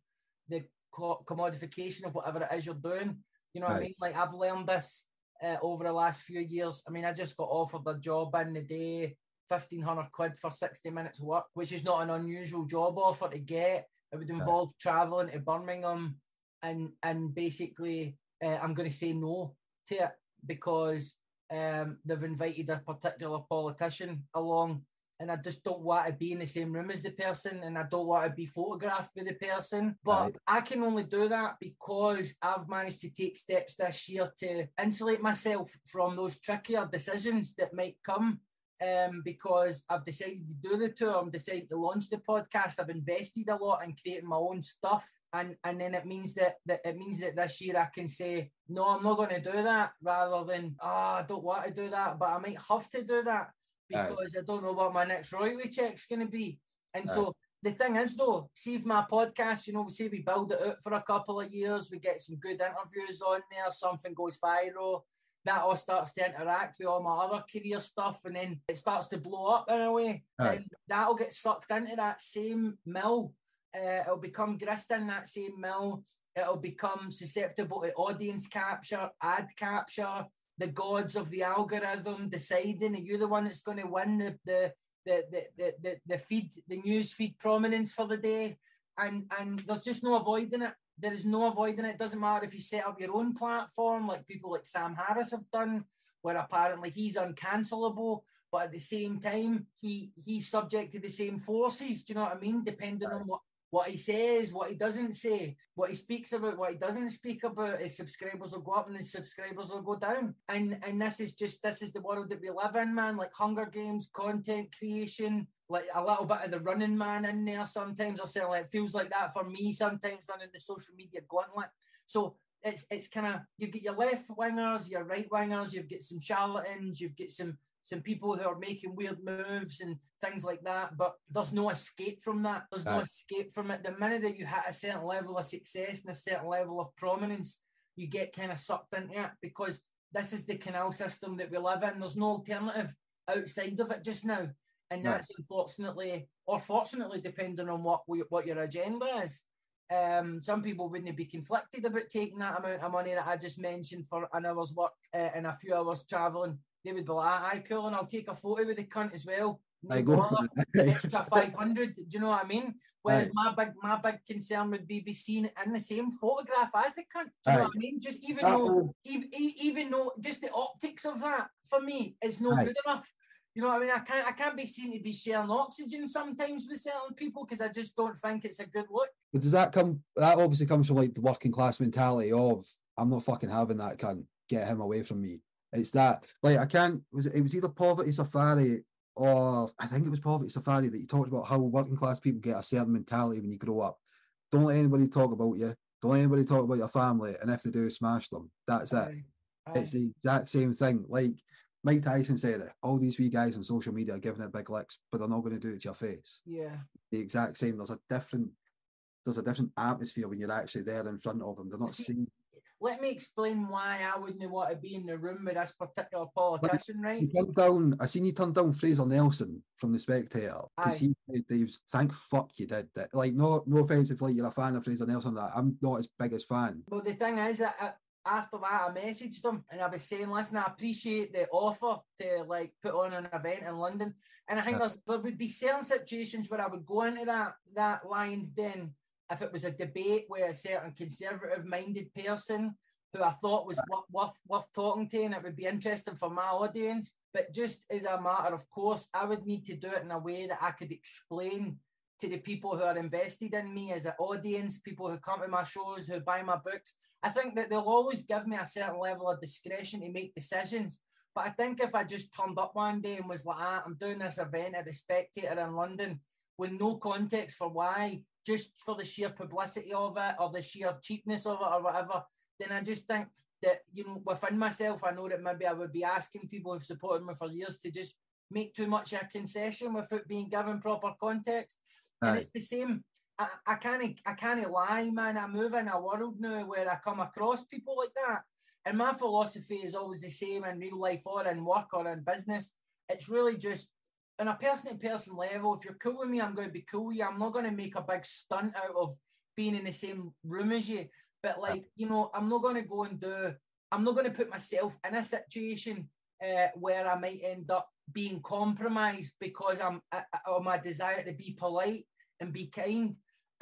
the co- commodification of whatever it is you're doing. You know what I mean? Like I've learned this uh, over the last few years. I mean, I just got offered a job in the day, fifteen hundred quid for sixty minutes work, which is not an unusual job offer to get. It would involve traveling to Birmingham, and and basically, uh, I'm going to say no to it because um, they've invited a particular politician along, and I just don't want to be in the same room as the person, and I don't want to be photographed with the person. But Right. I can only do that because I've managed to take steps this year to insulate myself from those trickier decisions that might come. Um, because I've decided to do the tour, I'm decided to launch the podcast. I've invested a lot in creating my own stuff, and and then it means that that it means that this year I can say no, I'm not going to do that, rather than ah, I don't want to do that, but I might have to do that Aye. because I don't know what my next royalty check's going to be. And Aye. so the thing is, though, see if my podcast, you know, we say we build it out for a couple of years, we get some good interviews on there, something goes viral, that all starts to interact with all my other career stuff, and then it starts to blow up in a way. Aye. And that'll get sucked into that same mill. Uh, it'll become grist in that same mill. It'll become susceptible to audience capture, ad capture, the gods of the algorithm deciding are you the one that's going to win the the the the the, the, feed the news feed prominence for the day. And and there's just no avoiding it. There is no avoiding it. it doesn't matter if you set up your own platform like people like sam harris have done where apparently he's uncancelable but at the same time he he's subject to the same forces. Do you know what i mean? Depending on what what he says, what he doesn't say, what he speaks about, what he doesn't speak about, his subscribers will go up and his subscribers will go down. And and this is just this is the world that we live in, man. Like Hunger Games, content creation, like a little bit of the running man in there sometimes. Or certainly it feels like that for me sometimes running the social media gauntlet. So it's it's kind of you get your left wingers, your right wingers, you've got some charlatans, you've got some some people who are making weird moves and things like that. But there's no escape from that. There's no escape from it. The minute that you hit a certain level of success and a certain level of prominence, you get kind of sucked into it because this is the canal system that we live in. There's no alternative outside of it just now. And Right. that's unfortunately, or fortunately, depending on what we, what your agenda is. Um, some people wouldn't be conflicted about taking that amount of money that I just mentioned for an hour's work uh, and a few hours travelling. They would be like, aye, cool, and I'll take a photo with the cunt as well. No I go extra 500 do you know what I mean? Whereas right. my big my big concern would be be seen in the same photograph as the cunt. Do you right. know what I mean? Just even though even, even though just the optics of that for me is not good enough. You know what I mean? I can't I can't be seen to be sharing oxygen sometimes with certain people because I just don't think it's a good look. But does that come that obviously comes from like the working class mentality of I'm not fucking having that cunt. Get him away from me it's that like I can't was it, it was either poverty safari or I think it was Poverty Safari that you talked about how working class people get a certain mentality when you grow up. Don't let anybody talk about you. Don't let anybody talk about your family, and if they do, smash them. That's it. Aye. It's the exact same thing. Like Mike Tyson said it. All these wee guys on social media are giving it big licks, but they're not going to do it to your face. Yeah. The exact same. There's a different there's a different atmosphere when you're actually there in front of them. They're not seeing let me explain why I wouldn't want to be in the room with this particular politician, right? Turned down, I seen you turn down Fraser Nelson from the Spectator because he said, was, thank fuck you did that. Like, no, no offense if like you're a fan of Fraser Nelson, that I'm not his biggest fan. Well, the thing is that. I, after that, I messaged him and I was saying, listen, I appreciate the offer to like put on an event in London. And I think yeah. there would be certain situations where I would go into that that Lions Den if it was a debate with a certain conservative minded person who I thought was worth worth talking to, and it would be interesting for my audience. But just as a matter of course, I would need to do it in a way that I could explain to the people who are invested in me as an audience, people who come to my shows, who buy my books. I think that they'll always give me a certain level of discretion to make decisions. But I think if I just turned up one day and was like, ah, I'm doing this event at the Spectator in London with no context for why, just for the sheer publicity of it or the sheer cheapness of it or whatever, then I just think that, you know, within myself, I know that maybe I would be asking people who've supported me for years to just make too much of a concession without being given proper context. And it's the same. I, I can't I can't lie, man. I move in a world now where I come across people like that. And my philosophy is always the same in real life or in work or in business. It's really just on a person to person level, if you're cool with me, I'm going to be cool with you. I'm not going to make a big stunt out of being in the same room as you. But like, you know, I'm not going to go and do, I'm not going to put myself in a situation uh, where I might end up being compromised because I'm uh, of my desire to be polite and be kind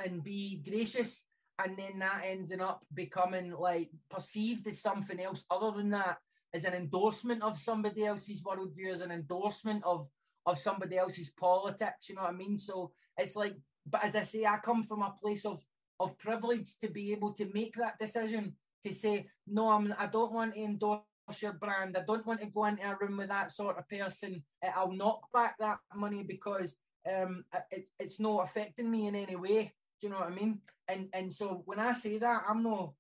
and be gracious. And then that ending up becoming like perceived as something else other than that, as an endorsement of somebody else's worldview, as an endorsement of of somebody else's politics. You know what I mean? So it's like, but as I say, I come from a place of of privilege to be able to make that decision to say, no, I'm I don't want to endorse your brand. I don't want to go into a room with that sort of person. I'll knock back that money because um it, it's not affecting me in any way. Do you know what I mean? And and so when I say that, I'm not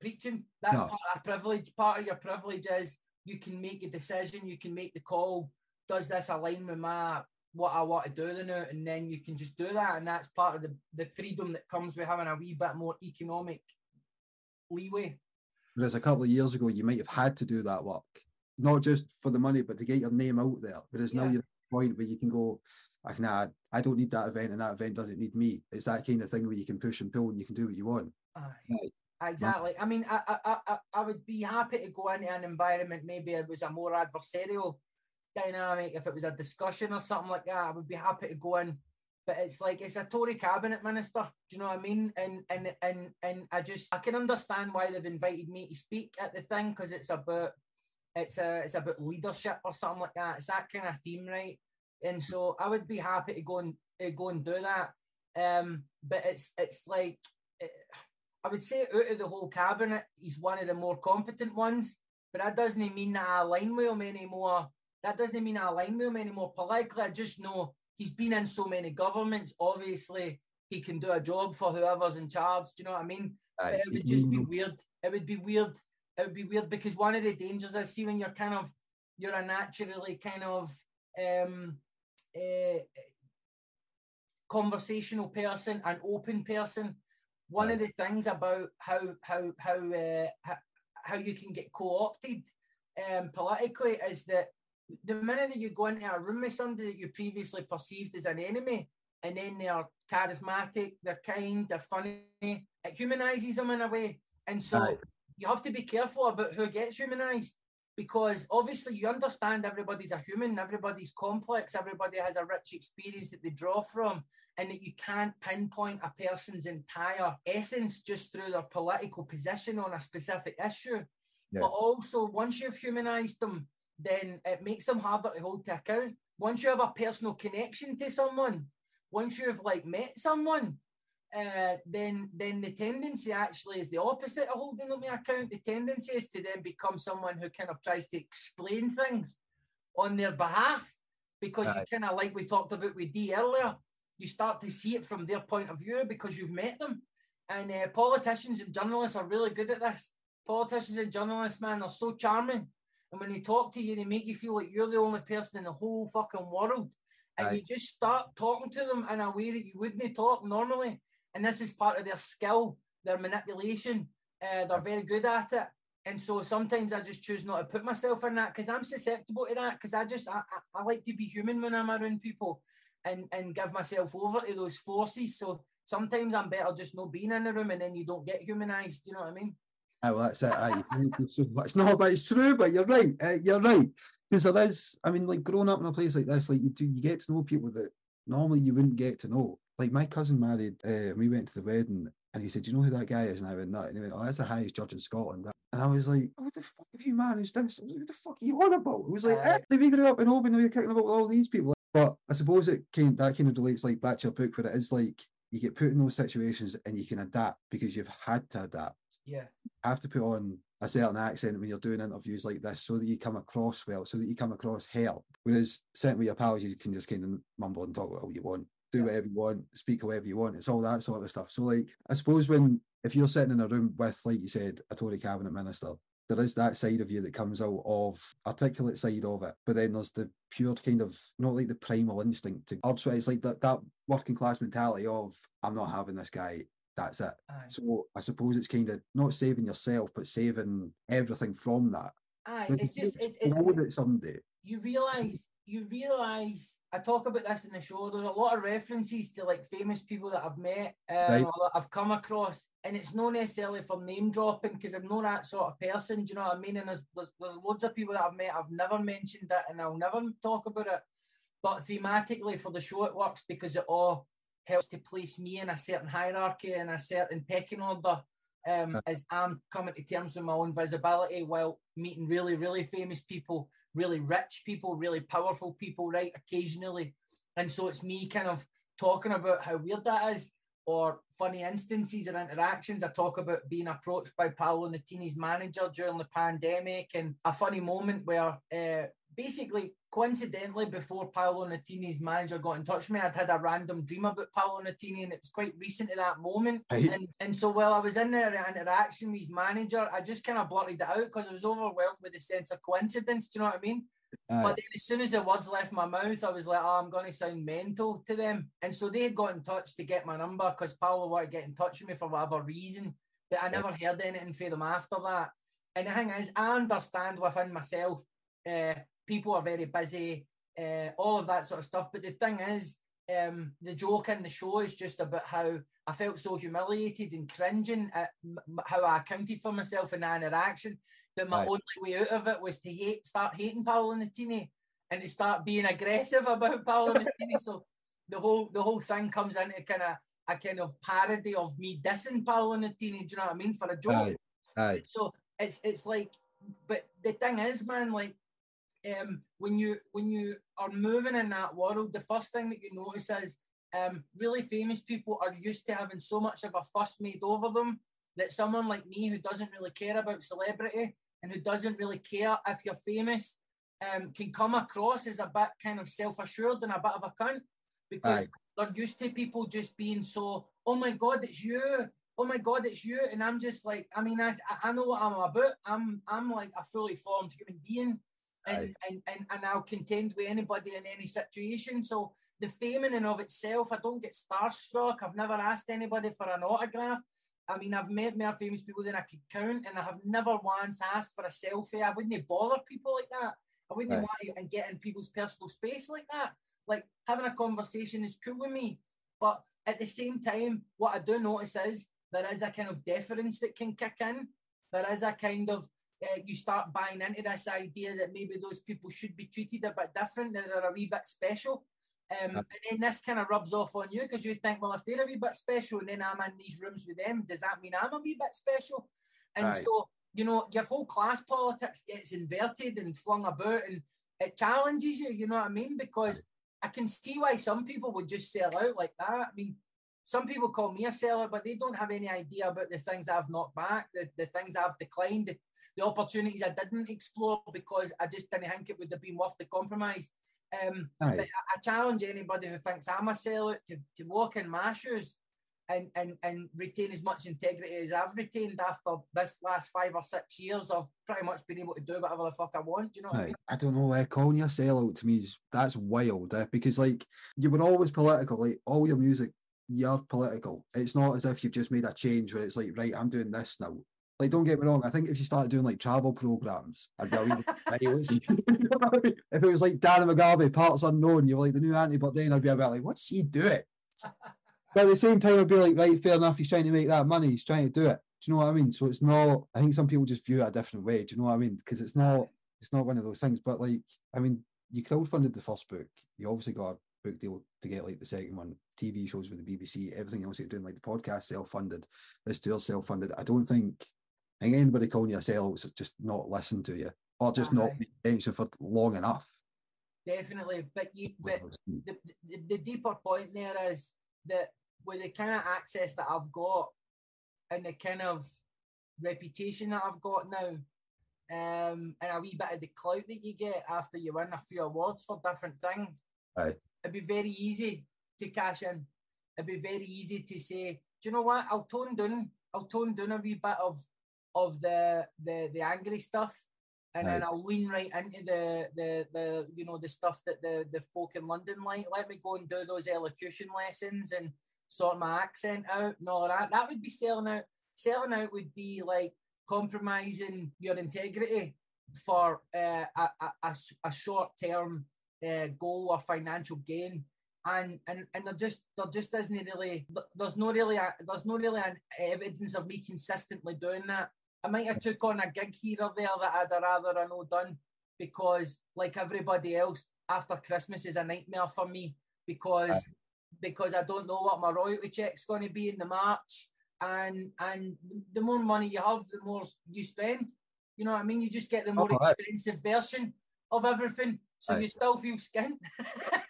preaching. That's no. part of privilege. Part of your privilege is you can make a decision, you can make the call does this align with my what I want to do now? And then you can just do that. And that's part of the, the freedom that comes with having a wee bit more economic leeway. Whereas a couple of years ago, you might have had to do that work, not just for the money, but to get your name out there. Whereas yeah. now you're at the point where you can go, I can add, I don't need that event and that event doesn't need me. It's that kind of thing where you can push and pull and you can do what you want. Aye. Right. Exactly. I mean, I, I, I, I would be happy to go into an environment maybe it was a more adversarial dynamic, if it was a discussion or something like that, I would be happy to go in. But it's like it's a Tory cabinet minister. Do you know what I mean? And and and and I just I can understand why they've invited me to speak at the thing because it's about it's a it's about leadership or something like that. It's that kind of theme, right? And so I would be happy to go and uh, go and do that. Um, but it's it's like it, I would say out of the whole cabinet, he's one of the more competent ones. But that doesn't mean that I align with him anymore that doesn't mean I align with him anymore politically. I just know he's been in so many governments. Obviously, he can do a job for whoever's in charge. Do you know what I mean? Aye. It would just be weird. It would be weird. It would be weird because one of the dangers I see when you're kind of you're a naturally kind of um, uh, conversational person, an open person. One of the things about how how how uh, how, how you can get co-opted um, politically is that the minute that you go into a room with somebody that you previously perceived as an enemy, and then they're charismatic, they're kind, they're funny. It humanizes them in a way. And so Aye. you have to be careful about who gets humanized because obviously you understand everybody's a human, everybody's complex, everybody has a rich experience that they draw from, and that you can't pinpoint a person's entire essence just through their political position on a specific issue. Yeah. But also, once you've humanized them, then it makes them harder to hold to account. Once you have a personal connection to someone, once you've like met someone, uh, then then the tendency actually is the opposite of holding them to account. The tendency is to then become someone who kind of tries to explain things on their behalf because you kind of like we talked about with D earlier, you start to see it from their point of view because you've met them. And uh, politicians and journalists are really good at this. Politicians and journalists, man, they're so charming. And when they talk to you, they make you feel like you're the only person in the whole fucking world. And Aye. you just start talking to them in a way that you wouldn't talk normally. And this is part of their skill, their manipulation. Uh, they're very good at it. And so sometimes I just choose not to put myself in that because I'm susceptible to that because I just I, I, I like to be human when I'm around people and and give myself over to those forces. So sometimes I'm better just not being in the room and then you don't get humanized. You know what I mean? Aye, well, that's it. Do so much. No, but it's true. But you're right. Uh, you're right because there is. I mean, like growing up in a place like this, like you do, you get to know people that normally you wouldn't get to know. Like my cousin married, uh, and we went to the wedding, and he said, "Do you know who that guy is?" And I went, "No." And he went, "Oh, that's the highest judge in Scotland." And I was like, "What the fuck have you managed this?" I was like, "What the fuck are you on about?" It was like, Aye. eh, "We grew up in Oban, we were kicking about with all these people." But I suppose it came that kind of relates like back to your book, where it is like you get put in those situations and you can adapt because you've had to adapt Yeah. have to put on a certain accent when you're doing interviews like this so that you come across well, so that you come across help. Whereas certainly with your pals, you can just kind of mumble and talk whatever you want, do Yeah. whatever you want, speak however you want. It's all that sort of stuff. So like I suppose when if you're sitting in a room with, like you said, a Tory cabinet minister, there is that side of you that comes out of articulate side of it. But then there's the pure kind of not like the primal instinct to urge. It's like that that working class mentality of I'm not having this guy. That's it. Aye. So I suppose it's kind of not saving yourself, but saving everything from that. Aye. It's just it's know it, that someday. you realize you realize I talk about this in the show. There's a lot of references to like famous people that I've met um, Right. that I've come across, and it's not necessarily for name dropping because I'm not that sort of person. Do you know what I mean? And there's, there's there's loads of people that I've met. I've never mentioned it, and I'll never talk about it. But thematically for the show, it works because it all helps to place me in a certain hierarchy and a certain pecking order um, as I'm coming to terms with my own visibility while meeting really, really famous people, really rich people, really powerful people, right? Occasionally. And so it's me kind of talking about how weird that is or funny instances or interactions. I talk about being approached by Paolo Nutini's manager during the pandemic and a funny moment where uh, basically, coincidentally, before Paolo Nutini's manager got in touch with me, I'd had a random dream about Paolo Nutini and it was quite recent to that moment. Right. And, and so while I was in there interaction with his manager, I just kind of blurted it out because I was overwhelmed with the sense of coincidence. Do you know what I mean? Aye. But then as soon as the words left my mouth, I was like, oh, I'm going to sound mental to them. And so they had got in touch to get my number because Paolo wanted to get in touch with me for whatever reason. But I never heard anything from them after that. And the thing is, I understand within myself, uh, people are very busy, uh, all of that sort of stuff. But the thing is, um, the joke in the show is just about how I felt so humiliated and cringing at m- how I accounted for myself in that interaction that my Aye. only way out of it was to hate, start hating Paolo Nutini and to start being aggressive about Paolo Nutini. So the whole the whole thing comes into kind of a kind of parody of me dissing Paolo Nutini. Do you know what I mean? For a joke. Aye. Aye. So it's it's like, but the thing is, man, like, um, when you when you are moving in that world, the first thing that you notice is, um, really famous people are used to having so much of a fuss made over them that someone like me who doesn't really care about celebrity and who doesn't really care if you're famous, um, can come across as a bit kind of self-assured and a bit of a cunt because Aye. they're used to people just being so, oh my god, it's you. Oh my god, it's you. And I'm just like, I mean, I, I know what I'm about. I'm I'm like a fully formed human being. And, and, and, and I'll contend with anybody in any situation. So the fame in and of itself, I don't get starstruck. I've never asked anybody for an autograph. I mean, I've met more famous people than I could count, and I have never once asked for a selfie. I wouldn't bother people like that. I wouldn't Aye. want to and get in people's personal space like that. like having a conversation is cool with me. But at the same time, what I do notice is there is a kind of deference that can kick in. There is a kind of uh, you start buying into this idea that maybe those people should be treated a bit different, that they're a wee bit special. Um, and then this kind of rubs off on you because you think, well, if they're a wee bit special and then I'm in these rooms with them, does that mean I'm a wee bit special? And Aye. so, you know, your whole class politics gets inverted and flung about and it challenges you, you know what I mean? Because I can see why some people would just sell out like that. I mean, some people call me a seller, but they don't have any idea about the things I've knocked back, the, the things I've declined, the, the opportunities I didn't explore because I just didn't think it would have been worth the compromise. Um, Aye. but I, I challenge anybody who thinks I'm a sellout to, to walk in my shoes and, and, and retain as much integrity as I've retained after this last five or six years of pretty much being able to do whatever the fuck I want. You know what I mean? I don't know. Uh, calling you a sellout to me is that's wild. Uh, because like you were always political. Like all your music, you're political. It's not as if you've just made a change where it's like, right, I'm doing this now. Like, don't get me wrong. I think if you started doing like travel programs, I'd be if it was like Dan McGarvey, parts unknown, you're like the new Anthony Bourdain, I'd be a bit like, what's he doing? But at the same time, I'd be like, right, fair enough. He's trying to make that money. He's trying to do it. Do you know what I mean? So it's not. I think some people just view it a different way. Do you know what I mean? Because it's not. It's not one of those things. But like, I mean, you crowdfunded the first book. You obviously got a book deal to get like the second one. TV shows with the BBC, everything else you're doing, like the podcast, self-funded. This tour self-funded. I don't think. Anybody calling you a sellout just not listen to you or just not Aye. paying attention for long enough. Definitely. But you, but the, the, the deeper point there is that with the kind of access that I've got and the kind of reputation that I've got now, um, and a wee bit of the clout that you get after you win a few awards for different things, Aye. it'd be very easy to cash in. It'd be very easy to say, do you know what? I'll tone down. I'll tone down a wee bit of of the the the angry stuff, and then I'll lean right into the the the you know the stuff that the the folk in London like. Let me go and do those elocution lessons and sort my accent out and all that. That would be selling out. Selling out would be like compromising your integrity for uh, a, a, a short term uh, goal or financial gain. And, and and there just there just isn't really there's no really a, there's no really an evidence of me consistently doing that. I might have took on a gig here or there that I'd rather I know done because like everybody else, after Christmas is a nightmare for me because Aye. because I don't know what my royalty check's going to be in the March, and and the more money you have, the more you spend. You know what I mean? You just get the more Oh, expensive version of everything, so Aye. you still feel skint.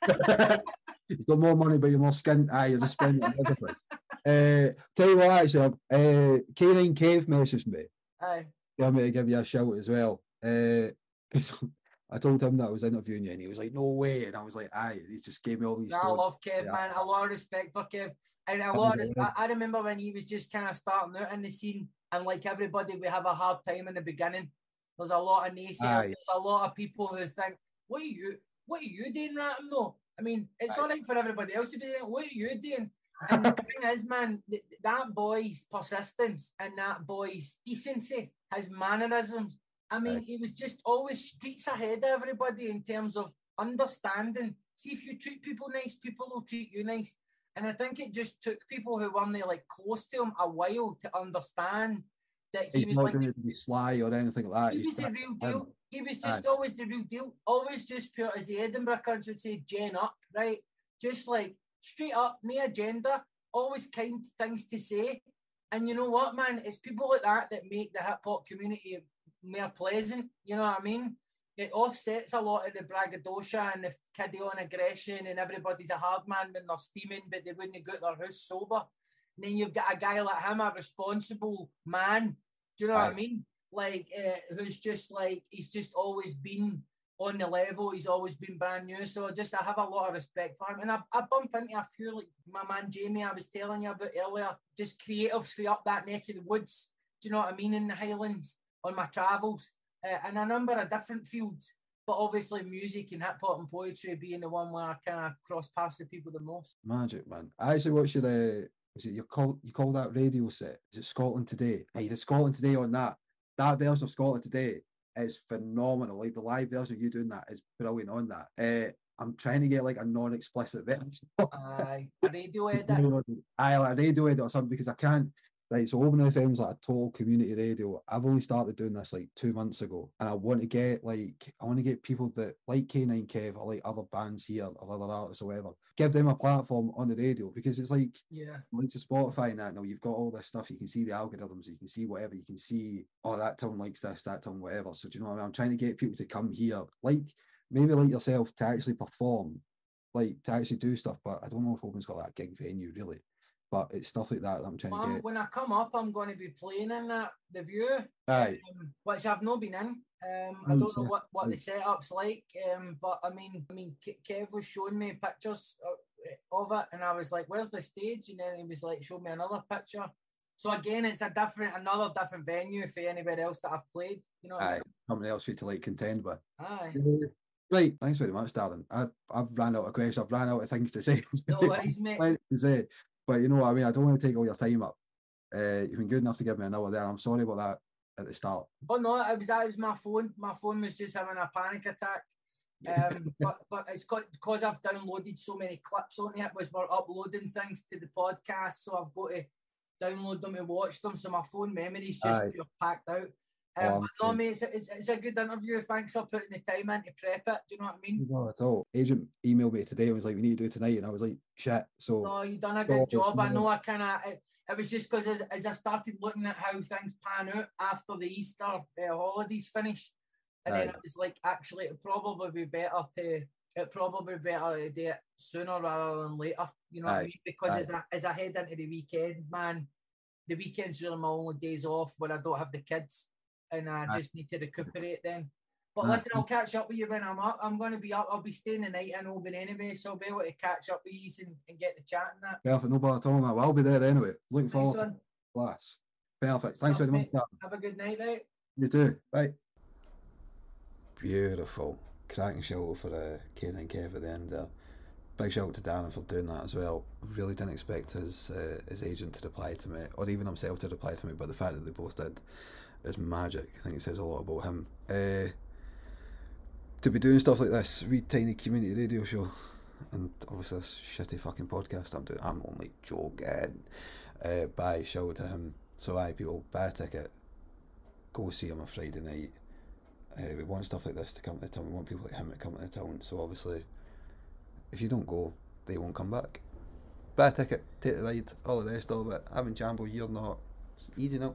You've got more money, but you're more skint. Aye, you're just spending on everything. Uh, tell you what, actually, uh, K9 Kev messaged me. Aye. He wanted me to give you a shout as well. Uh, I told him that I was interviewing you, and he was like, "No way!" And I was like, "Aye." He just gave me all these No, I stories. love Kev, Yeah. man. A lot of respect for Kev. And a lot of. I, I remember when he was just kind of starting out in the scene, and like everybody, we have a hard time in the beginning. There's a lot of naysayers. Aye. There's a lot of people who think, "What are you? What are you doing, Ratham?" though? I mean, it's Aye. all right for everybody else to be doing. What are you doing? And the thing is, man, th- that boy's persistence and that boy's decency, his mannerisms. I mean, Aye. he was just always streets ahead of everybody in terms of understanding. See, if you treat people nice, people will treat you nice. And I think it just took people who weren't there, like close to him a while to understand that he He's was not like going to be sly or anything like that. he He's was the real deal. He was just Aye. always the real deal. Always just pure, as the Edinburgh cunts would say, gen up, right? Just like straight up, no agenda, always kind things to say. And you know what, man? It's people like that that make the hip hop community more pleasant. You know what I mean? It offsets a lot of the braggadocio and the kiddie on aggression, and everybody's a hard man when they're steaming, but they wouldn't go to their house sober. And then you've got a guy like him, a responsible man. Do you know what I mean? Like, uh, who's just like, he's just always been on the level. He's always been brand new. So just, I have a lot of respect for him. And I, I bump into a few, like my man Jamie, I was telling you about earlier, just creatives for up that neck of the woods. Do you know what I mean? In the Highlands on my travels, uh, a number of different fields. But obviously, music and hip hop and poetry being the one where I kind of cross paths with people the most. Magic, man. I actually watched your, uh, is it your call, you call that radio set? Is it Scotland Today? Hey, the Scotland Today on that. That version of Scotland Today is phenomenal. Like the live version of you doing that is brilliant on that. Uh, I'm trying to get like a non-explicit version. Aye, a radio edit. I like a radio edit or something because I can't. Right, so Oban FM's like a total community radio. I've only started doing this like two months ago, and I want to get like I want to get people that like K9 Kev or like other bands here or other artists or whatever. Give them a platform on the radio because it's like Yeah, like to Spotify and that now you've got all this stuff. You can see the algorithms, you can see whatever, you can see oh that town likes this, that town whatever. So do you know what I mean? I'm trying to get people to come here, like maybe like yourself, to actually perform, like to actually do stuff. But I don't know if Oban's got that gig venue really. But it's stuff like that that I'm trying Well, to get. when I come up, I'm going to be playing in that the view, Aye, um, which I've not been in. Um, I don't know what, what the setup's like, um, but I mean, I mean, Ke- Kev was showing me pictures of- of it, and I was like, "Where's the stage?" And then he was like, "Show me another picture." So again, it's a different, another different venue for anybody else that I've played. You know, what I aye, something else for you to like contend with. mean? aye. Right, thanks very much, darling. I, I've ran out of questions. I've ran out of things to say. No worries, mate. To say, but you know what I mean. I don't want to take all your time up. Uh, you've been good enough to give me an hour there. I'm sorry about that at the start. Oh no, it was that was my phone. My phone was just having a panic attack. Um, but but it's got because I've downloaded so many clips on it. Was we're uploading things to the podcast, so I've got to download them and watch them. So my phone memory's just packed out. Oh, Um, no, mate, it's, it's, it's a good interview. Thanks for putting the time in to prep it. Do you know what I mean? Not at all. Agent emailed me today and was like, "We need to do it tonight," and I was like, "Shit." So No, you've done a Oh, good job. I no. know I kind of. It, it was just because as, as I started looking at how things pan out after the Easter uh, holidays finish, and then Aye. it was like, actually, it'd probably be better to. It probably better to do it sooner rather than later. You know what I mean? Because Aye. as I as I head into the weekend, man, the weekends really my only days off when I don't have the kids, and I just need to recuperate then. But listen, I'll catch up with you when I'm up. I'm going to be up. I'll be staying the night in Oban anyway, so I'll be able to catch up with you and, and get the chat and that. perfect. No bother at all, mate. Well, I'll be there anyway. Looking Nice forward to one. class. Perfect. Thanks Stuff, very much. mate. Have a good night, right? You too. Bye. Beautiful. Cracking show for uh, K9 Kev at the end there. Big shout out to Darren for doing that as well. Really didn't expect his uh, his agent to reply to me, or even himself to reply to me, but the fact that they both did is magic. I think it says a lot about him. Uh, to be doing stuff like this, wee tiny community radio show, and obviously this shitty fucking podcast I'm doing. I'm only joking. Uh, shout out to him. So, aye, people, buy a ticket, go see him on Friday night. Uh, we want stuff like this to come to the town. We want people like him to come to the town. So obviously, if you don't go, they won't come back. Buy a ticket, take the ride, all the rest of it. Having Jambo, you're not. It's easy now.